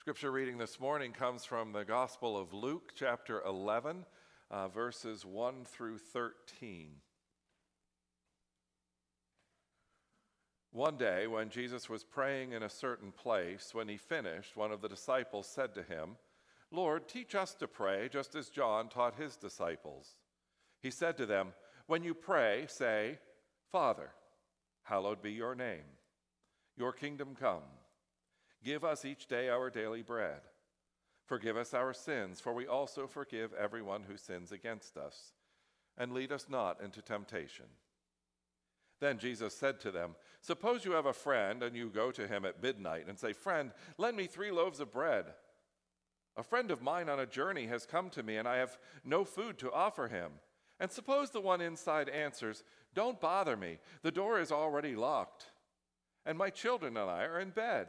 Scripture reading this morning comes from the Gospel of Luke, chapter 11, uh, verses 1 through 13. One day, when Jesus was praying in a certain place, when he finished, one of the disciples said to him, Lord, teach us to pray, just as John taught his disciples. He said to them, When you pray, say, Father, hallowed be your name. Your kingdom come. Give us each day our daily bread. Forgive us our sins, for we also forgive everyone who sins against us. And lead us not into temptation. Then Jesus said to them, Suppose you have a friend, and you go to him at midnight and say, Friend, lend me three loaves of bread. A friend of mine on a journey has come to me, and I have no food to offer him. And suppose the one inside answers, Don't bother me, the door is already locked, and my children and I are in bed.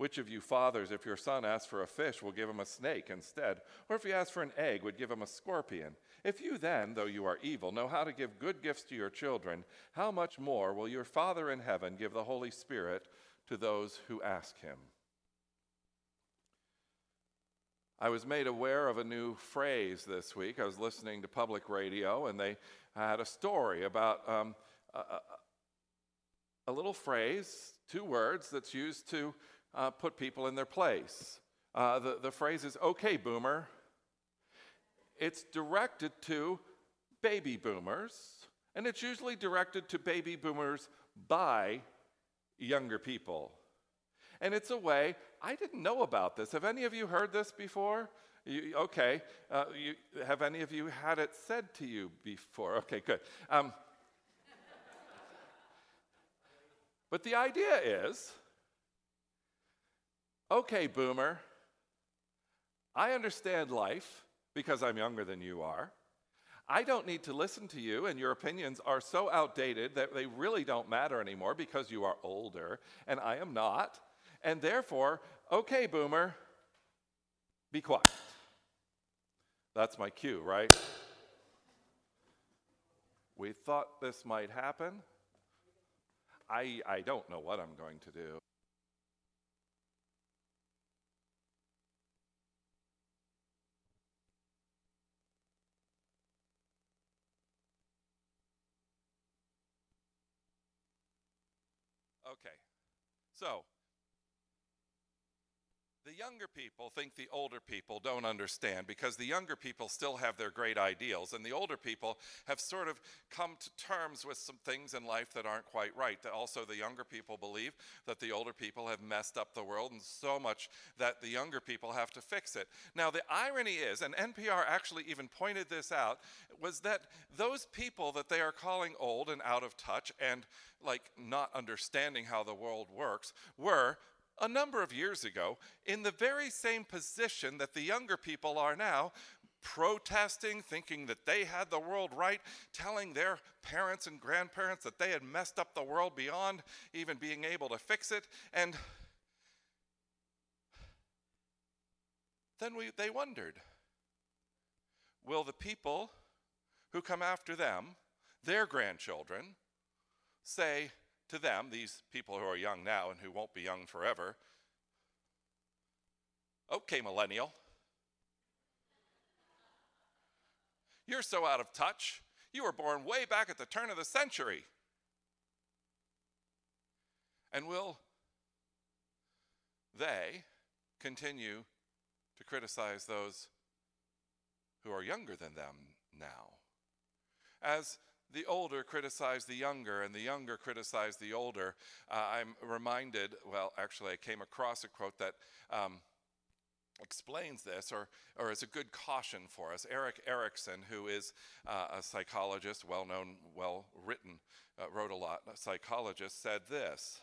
Which of you fathers, if your son asks for a fish, will give him a snake instead? Or if he asks for an egg, would give him a scorpion? If you then, though you are evil, know how to give good gifts to your children, how much more will your Father in heaven give the Holy Spirit to those who ask him? I was made aware of a new phrase this week. I was listening to public radio, and they had a story about um, a, a, little phrase, two words, that's used to uh, put people in their place. Uh, the, the phrase is, okay, boomer. It's directed to baby boomers, and it's usually directed to baby boomers by younger people. And it's a way, I didn't know about this. Have any of you heard this before? You, okay. Uh, you, have any of you had it said to you before? Okay, good. Um, but the idea is okay, boomer, I understand life because I'm younger than you are. I don't need to listen to you, and your opinions are so outdated that they really don't matter anymore because you are older, and I am not. And therefore, okay, boomer, be quiet. That's my cue, right? We thought this might happen. I, I don't know what I'm going to do. Okay, so the younger people think the older people don't understand because the younger people still have their great ideals, and the older people have sort of come to terms with some things in life that aren't quite right. Also, the younger people believe that the older people have messed up the world, and so much that the younger people have to fix it. Now, the irony is, and NPR actually even pointed this out, was that those people that they are calling old and out of touch and like not understanding how the world works were a number of years ago in the very same position that the younger people are now, protesting, thinking that they had the world right, telling their parents and grandparents that they had messed up the world beyond even being able to fix it. And then we, they wondered will the people who come after them, their grandchildren, say, to them, these people who are young now and who won't be young forever, okay, millennial, you're so out of touch. You were born way back at the turn of the century. And will they continue to criticize those who are younger than them now? As the older criticize the younger, and the younger criticize the older. Uh, I'm reminded, well, actually, I came across a quote that um, explains this or, or is a good caution for us. Erik Erikson, who is uh, a psychologist, well known, well written, uh, wrote a lot, a psychologist, said this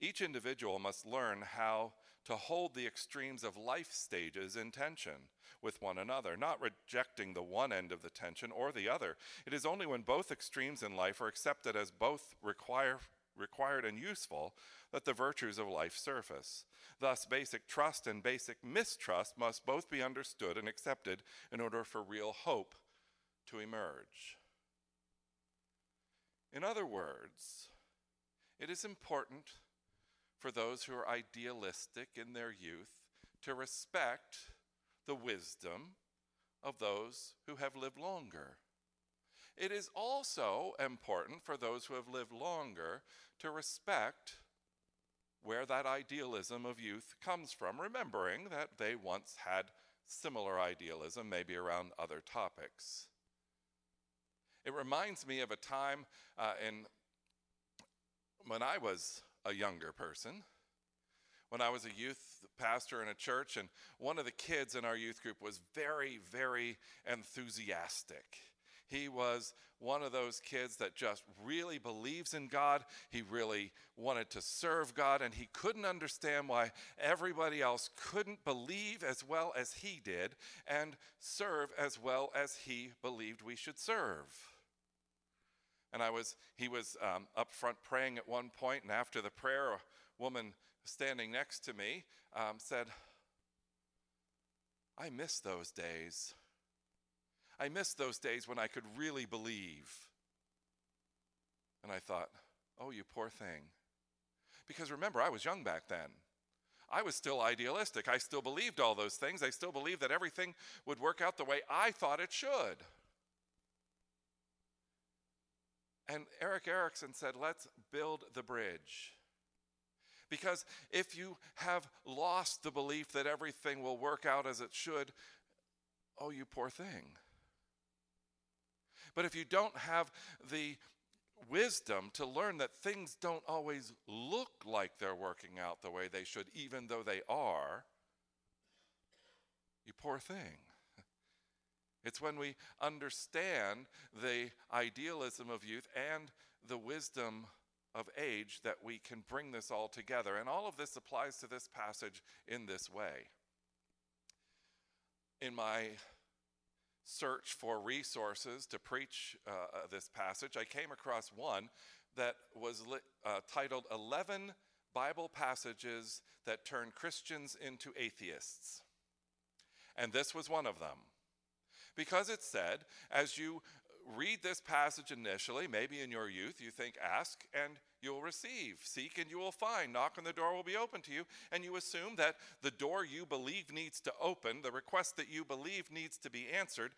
Each individual must learn how to hold the extremes of life stages in tension with one another, not rejecting the one end of the tension or the other. It is only when both extremes in life are accepted as both require, required and useful that the virtues of life surface. Thus, basic trust and basic mistrust must both be understood and accepted in order for real hope to emerge. In other words, it is important for those who are idealistic in their youth to respect the wisdom of those who have lived longer. It is also important for those who have lived longer to respect where that idealism of youth comes from, remembering that they once had similar idealism, maybe around other topics. It reminds me of a time uh, in when I was a younger person. When I was a youth pastor in a church, and one of the kids in our youth group was very, very enthusiastic. He was one of those kids that just really believes in God. He really wanted to serve God, and he couldn't understand why everybody else couldn't believe as well as he did and serve as well as he believed we should serve. And I was, he was um, up front praying at one point, and after the prayer, a woman standing next to me um, said, I miss those days. I miss those days when I could really believe. And I thought, oh, you poor thing. Because remember, I was young back then. I was still idealistic. I still believed all those things. I still believed that everything would work out the way I thought it should. And Erik Erikson said, let's build the bridge. Because if you have lost the belief that everything will work out as it should, oh, you poor thing. But if you don't have the wisdom to learn that things don't always look like they're working out the way they should, even though they are, you poor thing. It's when we understand the idealism of youth and the wisdom of age that we can bring this all together. And all of this applies to this passage in this way. In my search for resources to preach uh, uh this passage, I came across one that was li- uh, titled 11 Bible Passages That Turn Christians into Atheists. And this was one of them. Because it said, as you read this passage initially, maybe in your youth, you think, ask and you'll receive, seek and you will find, knock and the door will be open to you. And you assume that the door you believe needs to open, the request that you believe needs to be answered,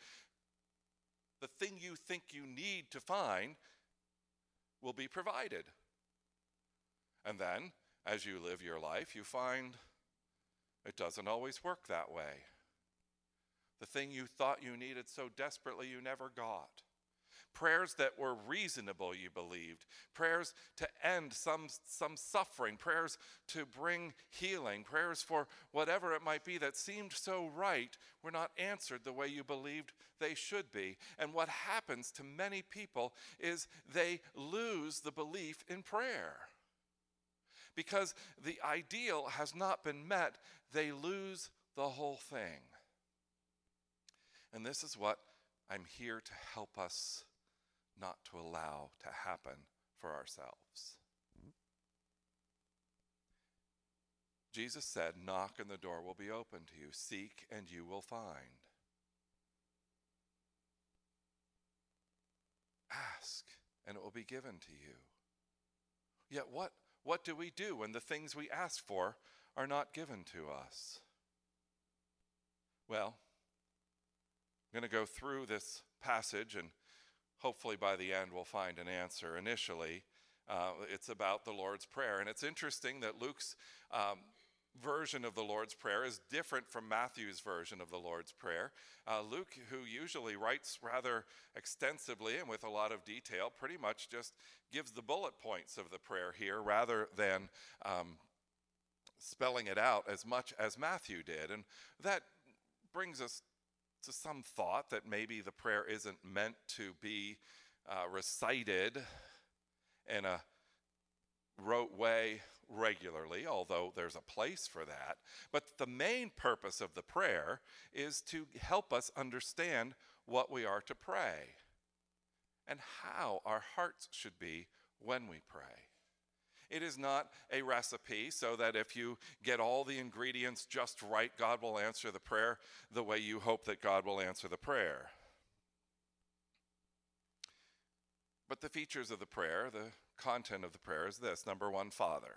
the thing you think you need to find will be provided. And then, as you live your life, you find it doesn't always work that way the thing you thought you needed so desperately you never got. Prayers that were reasonable, you believed. Prayers to end some, some suffering. Prayers to bring healing. Prayers for whatever it might be that seemed so right were not answered the way you believed they should be. And what happens to many people is they lose the belief in prayer. Because the ideal has not been met, they lose the whole thing. And this is what I'm here to help us not to allow to happen for ourselves. Jesus said, Knock and the door will be open to you. Seek and you will find. Ask and it will be given to you. Yet, what, what do we do when the things we ask for are not given to us? Well, I'm going to go through this passage, and hopefully by the end we'll find an answer. Initially, uh, it's about the Lord's Prayer. And it's interesting that Luke's um, version of the Lord's Prayer is different from Matthew's version of the Lord's Prayer. Uh, Luke, who usually writes rather extensively and with a lot of detail, pretty much just gives the bullet points of the prayer here rather than um, spelling it out as much as Matthew did. And that brings us to some thought that maybe the prayer isn't meant to be uh, recited in a rote way regularly, although there's a place for that. But the main purpose of the prayer is to help us understand what we are to pray and how our hearts should be when we pray. It is not a recipe so that if you get all the ingredients just right, God will answer the prayer the way you hope that God will answer the prayer. But the features of the prayer, the content of the prayer is this number one, Father.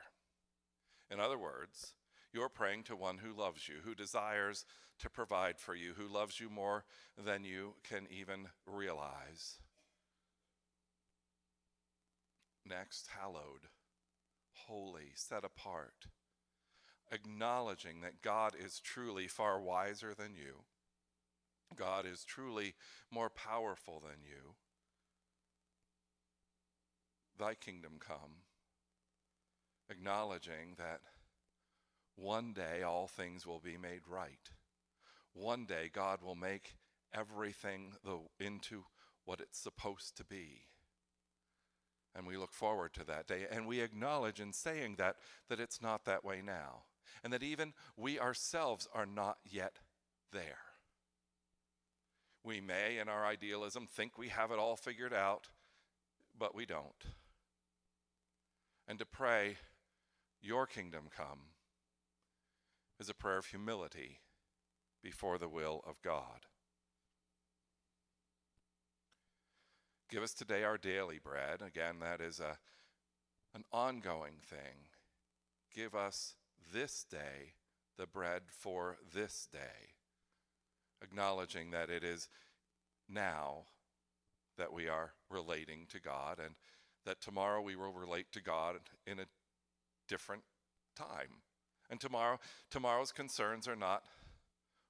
In other words, you're praying to one who loves you, who desires to provide for you, who loves you more than you can even realize. Next, hallowed, holy, set apart, acknowledging that God is truly far wiser than you, God is truly more powerful than you Thy kingdom come, acknowledging that one day all things will be made right. One day God will make everything into what it's supposed to be. And we look forward to that day. And we acknowledge in saying that that it's not that way now. And that even we ourselves are not yet there. We may, in our idealism, think we have it all figured out, but we don't and to pray, Your kingdom come, is a prayer of humility before the will of God. Give us today our daily bread. Again, that is a, an ongoing thing. Give us this day the bread for this day, acknowledging that it is now that we are relating to God and that tomorrow we will relate to God in a different time. And tomorrow, tomorrow's concerns are not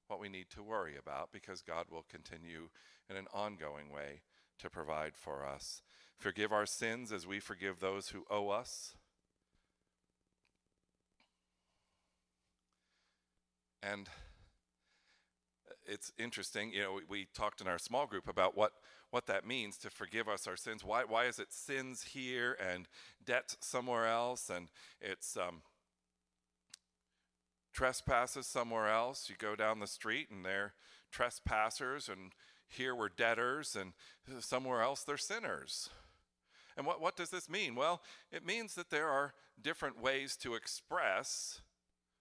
what we need to worry about because God will continue in an ongoing way to provide for us. Forgive our sins as we forgive those who owe us. And it's interesting, you know, we, we talked in our small group about what what that means to forgive us our sins. Why, why is it sins here and debt somewhere else? And it's um, trespasses somewhere else. You go down the street and they're trespassers, and here we're debtors, and somewhere else they're sinners. And what, what does this mean? Well, it means that there are different ways to express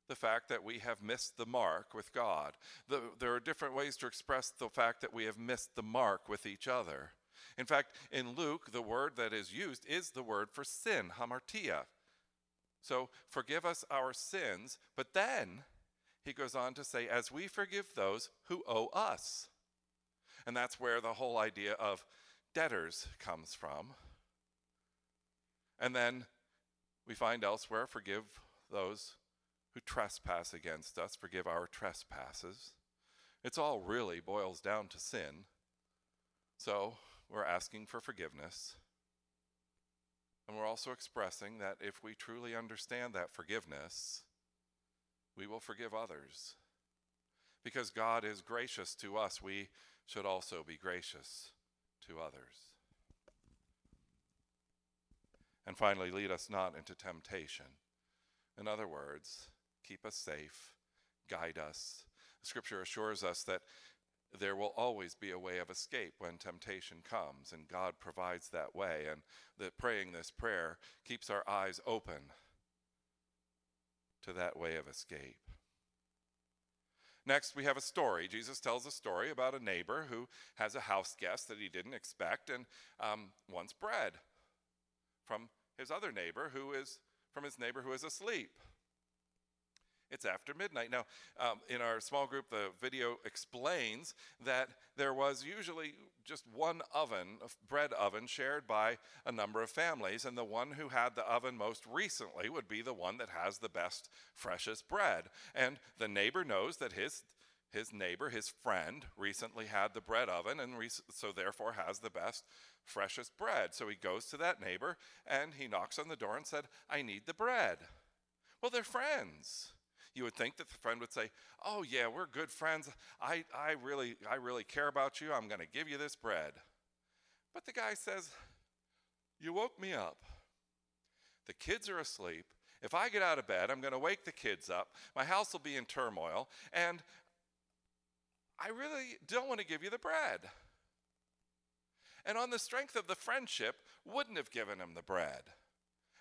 the fact that we have missed the mark with God. The, there are different ways to express the fact that we have missed the mark with each other. In fact, in Luke, the word that is used is the word for sin, hamartia. So forgive us our sins, but then he goes on to say, as we forgive those who owe us. And that's where the whole idea of debtors comes from. And then we find elsewhere, forgive those who trespass against us, forgive our trespasses. It's all really boils down to sin. So we're asking for forgiveness. And we're also expressing that if we truly understand that forgiveness, we will forgive others. Because God is gracious to us, we should also be gracious to others. And finally, lead us not into temptation. In other words, keep us safe, guide us. Scripture assures us that there will always be a way of escape when temptation comes, and God provides that way. And that praying this prayer keeps our eyes open to that way of escape. Next, we have a story. Jesus tells a story about a neighbor who has a house guest that he didn't expect and um, wants bread from his other neighbor who is from his neighbor who is asleep. It's after midnight. Now, um, in our small group, the video explains that there was usually just one oven, a bread oven, shared by a number of families, and the one who had the oven most recently would be the one that has the best, freshest bread. And the neighbor knows that his his neighbor, his friend, recently had the bread oven and so therefore has the best, freshest bread. So he goes to that neighbor and he knocks on the door and said, I need the bread. Well, they're friends you would think that the friend would say, "Oh yeah, we're good friends. I, I really I really care about you. I'm going to give you this bread." But the guy says, "You woke me up. The kids are asleep If I get out of bed, I'm going to wake the kids up, my house will be in turmoil, and I really don't want to give you the bread. And on the strength of the friendship, wouldn't have given him the bread.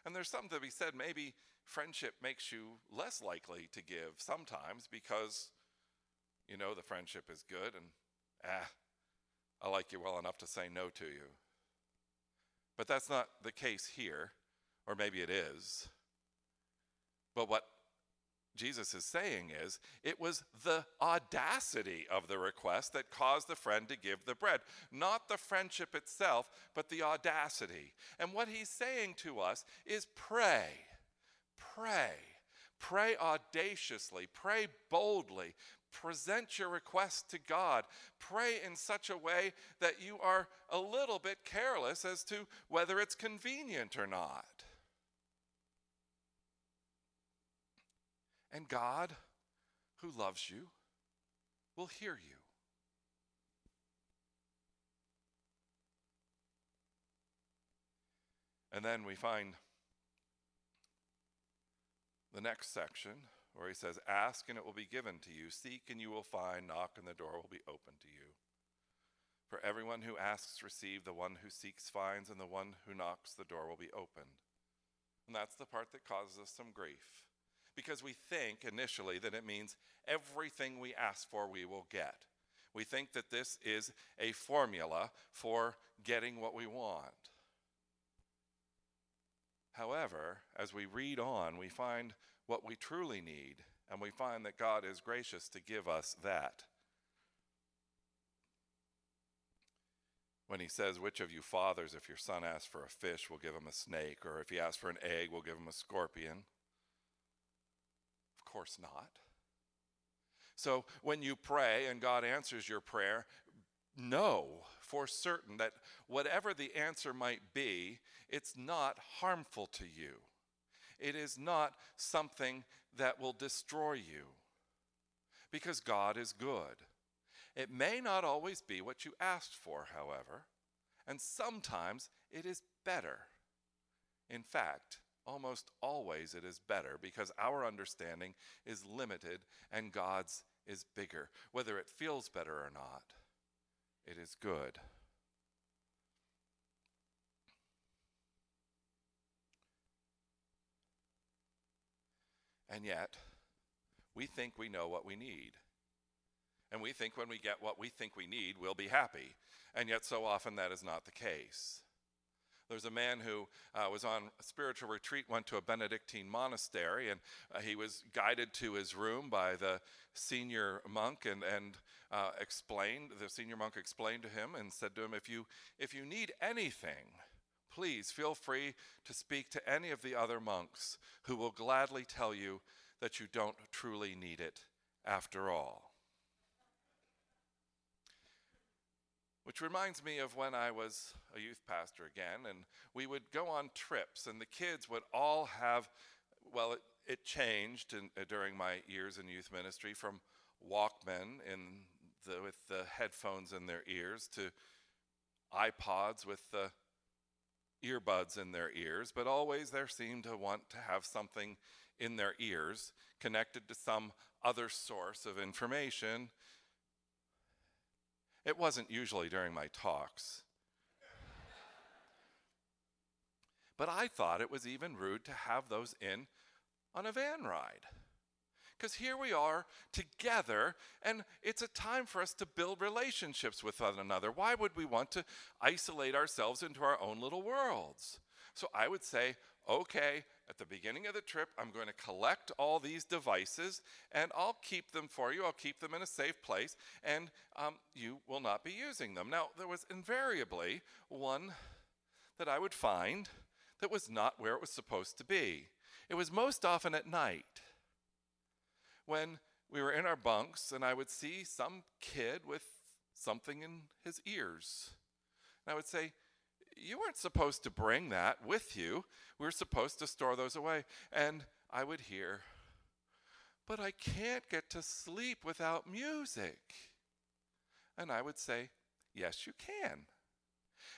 And there's something to be said, maybe friendship makes you less likely to give sometimes because you know the friendship is good and ah, I like you well enough to say no to you. But that's not the case here, or maybe it is. But what Jesus is saying is it was the audacity of the request that caused the friend to give the bread, not the friendship itself, but the audacity. And what he's saying to us is pray, pray, pray audaciously, pray boldly, present your request to God. Pray in such a way that you are a little bit careless as to whether it's convenient or not. And God, who loves you, will hear you. And then we find the next section where he says, Ask and it will be given to you, seek and you will find, knock and the door will be open to you. For everyone who asks receives, the one who seeks finds, and the one who knocks the door will be opened. And that's the part that causes us some grief because we think initially that it means everything we ask for we will get. We think that this is a formula for getting what we want. However, as we read on, we find what we truly need, and we find that God is gracious to give us that. When he says, Which of you fathers, if your son asks for a fish, will give him a snake, or if he asks for an egg, will give him a scorpion? Of course not. So when you pray and God answers your prayer, know for certain that whatever the answer might be, it's not harmful to you. It is not something that will destroy you. Because God is good. It may not always be what you asked for, however, and sometimes it is better. In fact, almost always it is better because our understanding is limited and God's is bigger. Whether it feels better or not, it is good. And yet, we think we know what we need. And we think when we get what we think we need, we'll be happy. And yet, so often that is not the case. There's a man who uh, was on a spiritual retreat, went to a Benedictine monastery, and uh, he was guided to his room by the senior monk and, and uh, explained, the senior monk explained to him and said to him, if you, if you need anything, please feel free to speak to any of the other monks who will gladly tell you that you don't truly need it after all. Which reminds me of when I was a youth pastor again, and we would go on trips, and the kids would all have, well, it, it changed in, uh, during my years in youth ministry from Walkmen in the, with the headphones in their ears to iPods with the earbuds in their ears, but always there seemed to want to have something in their ears connected to some other source of information it wasn't usually during my talks. but I thought it was even rude to have those in on a van ride. Because here we are together, and it's a time for us to build relationships with one another. Why would we want to isolate ourselves into our own little worlds? So I would say, okay, at the beginning of the trip, I'm going to collect all these devices and I'll keep them for you. I'll keep them in a safe place and um, you will not be using them. Now, there was invariably one that I would find that was not where it was supposed to be. It was most often at night when we were in our bunks and I would see some kid with something in his ears. And I would say, you weren't supposed to bring that with you. We were supposed to store those away. And I would hear, but I can't get to sleep without music. And I would say, yes, you can.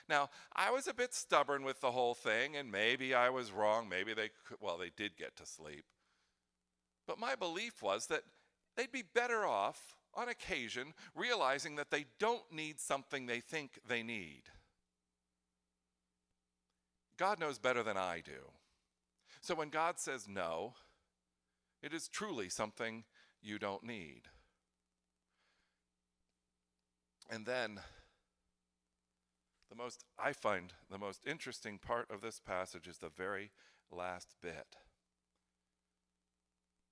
Now, I was a bit stubborn with the whole thing, and maybe I was wrong. Maybe they, could, well, they did get to sleep. But my belief was that they'd be better off on occasion realizing that they don't need something they think they need. God knows better than I do. So when God says no, it is truly something you don't need. And then, the most, I find the most interesting part of this passage is the very last bit.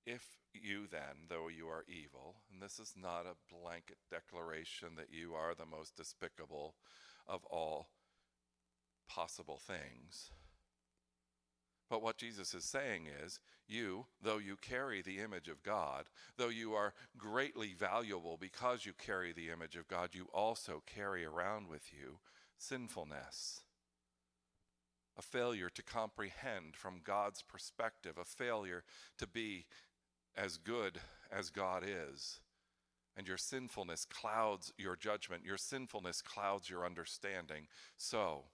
If you then, though you are evil, and this is not a blanket declaration that you are the most despicable of all possible things. But what Jesus is saying is, you, though you carry the image of God, though you are greatly valuable because you carry the image of God, you also carry around with you sinfulness. A failure to comprehend from God's perspective, a failure to be as good as God is. And your sinfulness clouds your judgment, your sinfulness clouds your understanding. So,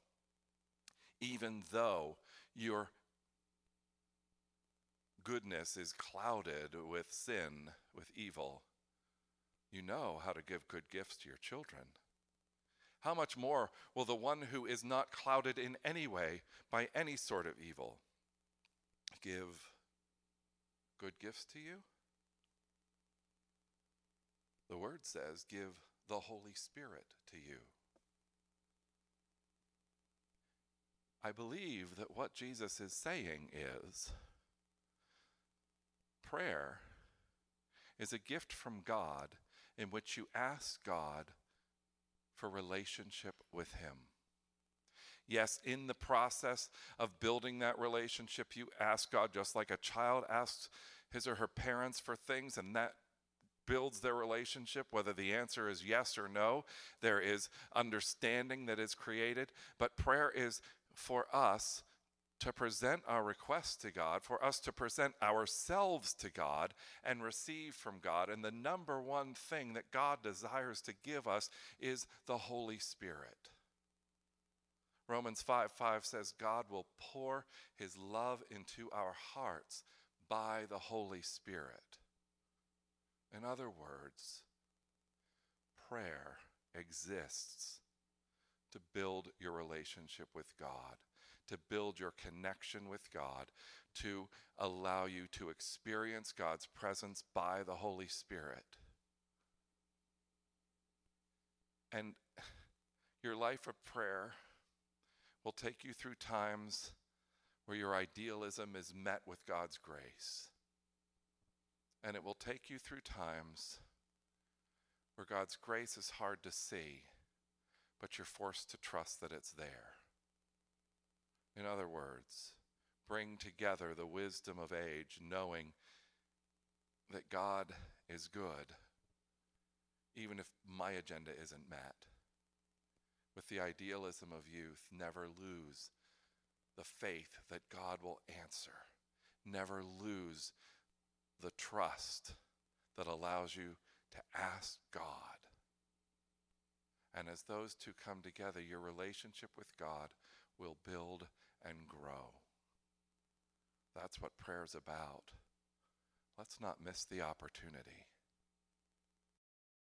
even though your goodness is clouded with sin, with evil, you know how to give good gifts to your children. How much more will the one who is not clouded in any way by any sort of evil give good gifts to you? The word says, give the Holy Spirit to you. I believe that what Jesus is saying is prayer is a gift from God in which you ask God for relationship with Him. Yes, in the process of building that relationship, you ask God just like a child asks his or her parents for things, and that builds their relationship, whether the answer is yes or no. There is understanding that is created, but prayer is for us to present our requests to God, for us to present ourselves to God and receive from God. And the number one thing that God desires to give us is the Holy Spirit. Romans 5 5 says, God will pour his love into our hearts by the Holy Spirit. In other words, prayer exists to build your relationship with God, to build your connection with God, to allow you to experience God's presence by the Holy Spirit. And your life of prayer will take you through times where your idealism is met with God's grace. And it will take you through times where God's grace is hard to see, but you're forced to trust that it's there. In other words, bring together the wisdom of age, knowing that God is good, even if my agenda isn't met with the idealism of youth, never lose the faith that God will answer. Never lose the trust that allows you to ask God. And as those two come together, your relationship with God will build and grow. That's what prayer is about. Let's not miss the opportunity.